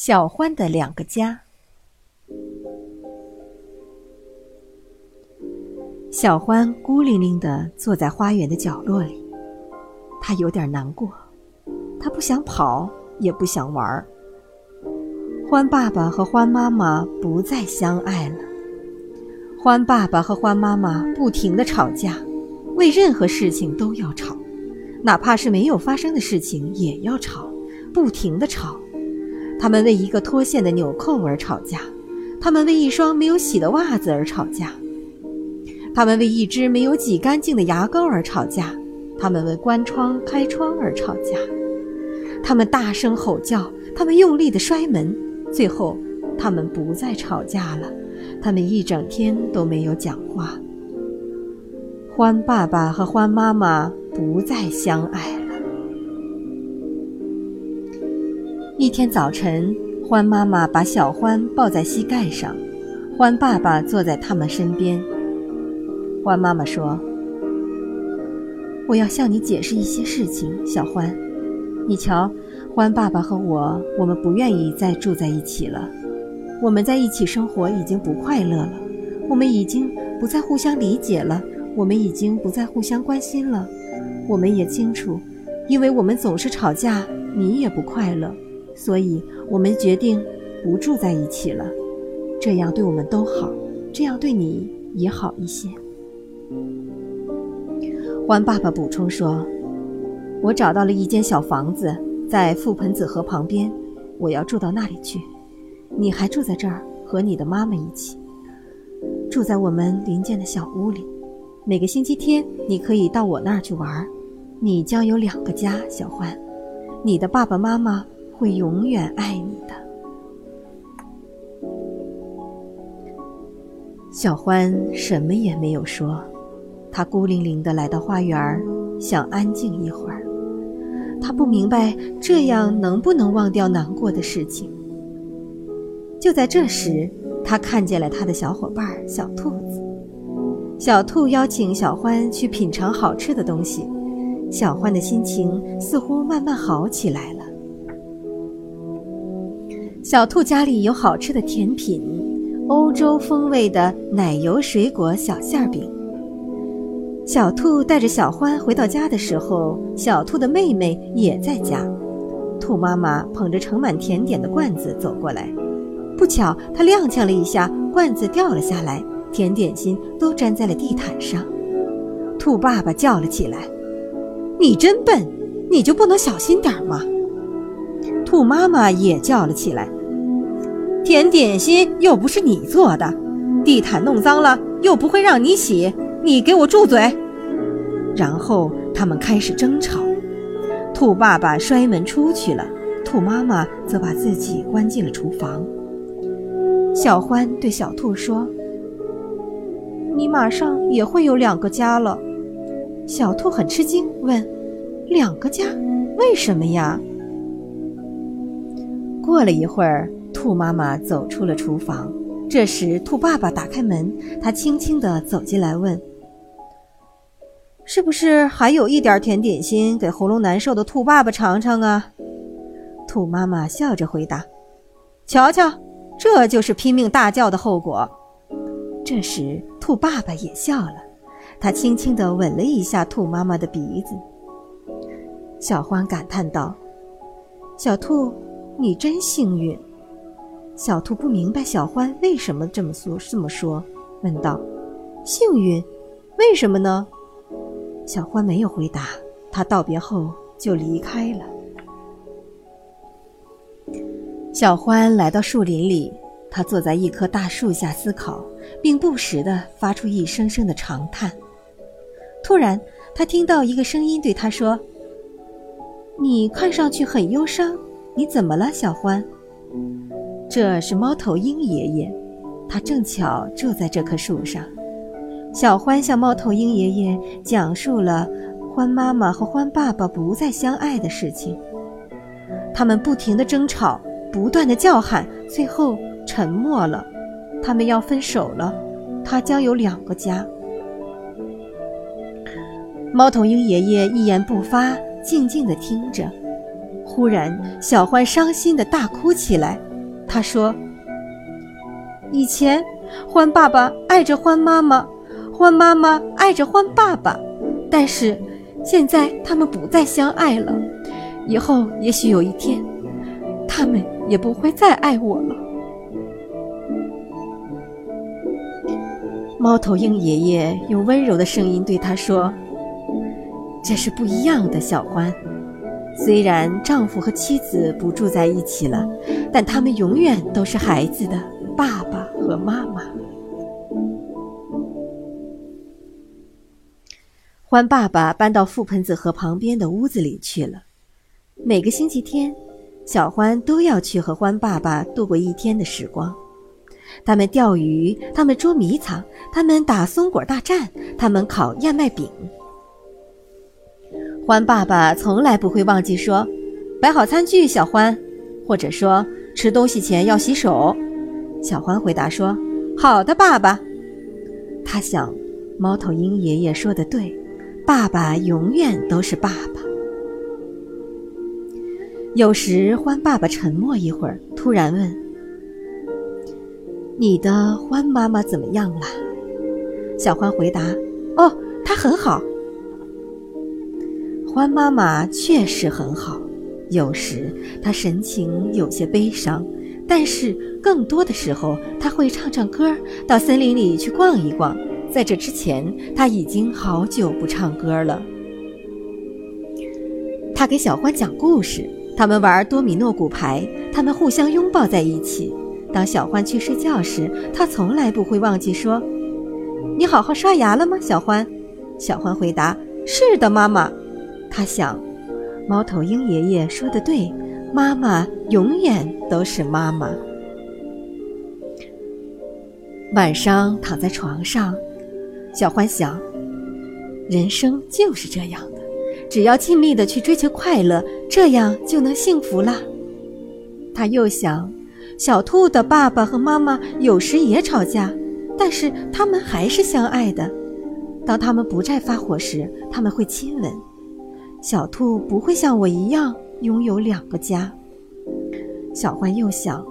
小欢的两个家。小欢孤零零的坐在花园的角落里，他有点难过，他不想跑，也不想玩。欢爸爸和欢妈妈不再相爱了，欢爸爸和欢妈妈不停的吵架，为任何事情都要吵，哪怕是没有发生的事情也要吵，不停的吵。他们为一个脱线的纽扣而吵架，他们为一双没有洗的袜子而吵架，他们为一支没有挤干净的牙膏而吵架，他们为关窗开窗而吵架，他们大声吼叫，他们用力的摔门，最后，他们不再吵架了，他们一整天都没有讲话。欢爸爸和欢妈妈不再相爱。一天早晨，欢妈妈把小欢抱在膝盖上，欢爸爸坐在他们身边。欢妈妈说：“我要向你解释一些事情，小欢。你瞧，欢爸爸和我，我们不愿意再住在一起了。我们在一起生活已经不快乐了，我们已经不再互相理解了，我们已经不再互相关心了。我们也清楚，因为我们总是吵架，你也不快乐。”所以我们决定不住在一起了，这样对我们都好，这样对你也好一些。欢爸爸补充说：“我找到了一间小房子，在覆盆子河旁边，我要住到那里去。你还住在这儿，和你的妈妈一起住在我们邻间的小屋里。每个星期天，你可以到我那儿去玩。你将有两个家，小欢，你的爸爸妈妈。”会永远爱你的，小欢什么也没有说，他孤零零的来到花园，想安静一会儿。他不明白这样能不能忘掉难过的事情。就在这时，他看见了他的小伙伴小兔子。小兔邀请小欢去品尝好吃的东西，小欢的心情似乎慢慢好起来了。小兔家里有好吃的甜品，欧洲风味的奶油水果小馅饼。小兔带着小欢回到家的时候，小兔的妹妹也在家。兔妈妈捧着盛满甜点的罐子走过来，不巧她踉跄了一下，罐子掉了下来，甜点心都粘在了地毯上。兔爸爸叫了起来：“你真笨，你就不能小心点吗？”兔妈妈也叫了起来。甜点心又不是你做的，地毯弄脏了又不会让你洗，你给我住嘴！然后他们开始争吵，兔爸爸摔门出去了，兔妈妈则把自己关进了厨房。小欢对小兔说：“你马上也会有两个家了。”小兔很吃惊，问：“两个家？为什么呀？”过了一会儿。兔妈妈走出了厨房，这时兔爸爸打开门，他轻轻地走进来，问：“是不是还有一点甜点心给喉咙难受的兔爸爸尝尝啊？”兔妈妈笑着回答：“瞧瞧，这就是拼命大叫的后果。”这时兔爸爸也笑了，他轻轻地吻了一下兔妈妈的鼻子。小欢感叹道：“小兔，你真幸运。”小兔不明白小欢为什么这么说，这么说，问道：“幸运，为什么呢？”小欢没有回答。他道别后就离开了。小欢来到树林里，他坐在一棵大树下思考，并不时地发出一声声的长叹。突然，他听到一个声音对他说：“你看上去很忧伤，你怎么了，小欢？”这是猫头鹰爷爷，他正巧住在这棵树上。小欢向猫头鹰爷爷讲述了欢妈妈和欢爸爸不再相爱的事情。他们不停地争吵，不断地叫喊，最后沉默了。他们要分手了，他将有两个家。猫头鹰爷爷一言不发，静静地听着。忽然，小欢伤心地大哭起来。他说：“以前，欢爸爸爱着欢妈妈，欢妈妈爱着欢爸爸，但是现在他们不再相爱了。以后也许有一天，他们也不会再爱我了。”猫头鹰爷爷用温柔的声音对他说：“这是不一样的，小欢。虽然丈夫和妻子不住在一起了，但他们永远都是孩子的爸爸和妈妈。”欢爸爸搬到覆盆子河旁边的屋子里去了。每个星期天，小欢都要去和欢爸爸度过一天的时光。他们钓鱼，他们捉迷藏，他们打松果大战，他们烤燕麦饼。欢爸爸从来不会忘记说：“摆好餐具，小欢。”或者说：“吃东西前要洗手。”小欢回答说：“好的，爸爸。”他想，猫头鹰爷爷说的对，爸爸永远都是爸爸。有时，欢爸爸沉默一会儿，突然问。你的欢妈妈怎么样了？小欢回答：“哦，她很好。欢妈妈确实很好。有时她神情有些悲伤，但是更多的时候她会唱唱歌，到森林里去逛一逛。在这之前，她已经好久不唱歌了。她给小欢讲故事，他们玩多米诺骨牌，他们互相拥抱在一起。”当小欢去睡觉时，他从来不会忘记说：“你好好刷牙了吗，小欢？”小欢回答：“是的，妈妈。”他想，猫头鹰爷爷说的对，妈妈永远都是妈妈。晚上躺在床上，小欢想：人生就是这样的，只要尽力的去追求快乐，这样就能幸福了。他又想。小兔的爸爸和妈妈有时也吵架，但是他们还是相爱的。当他们不再发火时，他们会亲吻。小兔不会像我一样拥有两个家。小獾又想，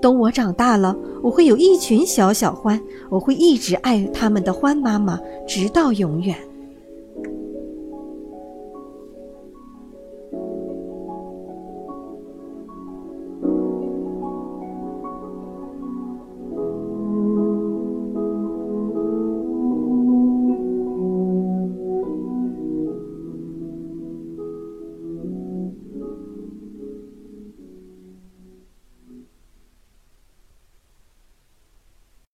等我长大了，我会有一群小小獾，我会一直爱他们的獾妈妈，直到永远。